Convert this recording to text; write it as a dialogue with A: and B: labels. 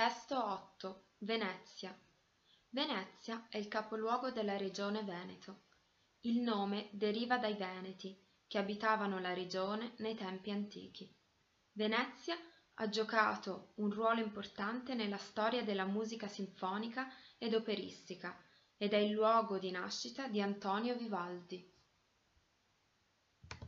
A: Testo 8 Venezia Venezia è il capoluogo della regione Veneto. Il nome deriva dai Veneti, che abitavano la regione nei tempi antichi. Venezia ha giocato un ruolo importante nella storia della musica sinfonica ed operistica ed è il luogo di nascita di Antonio Vivaldi.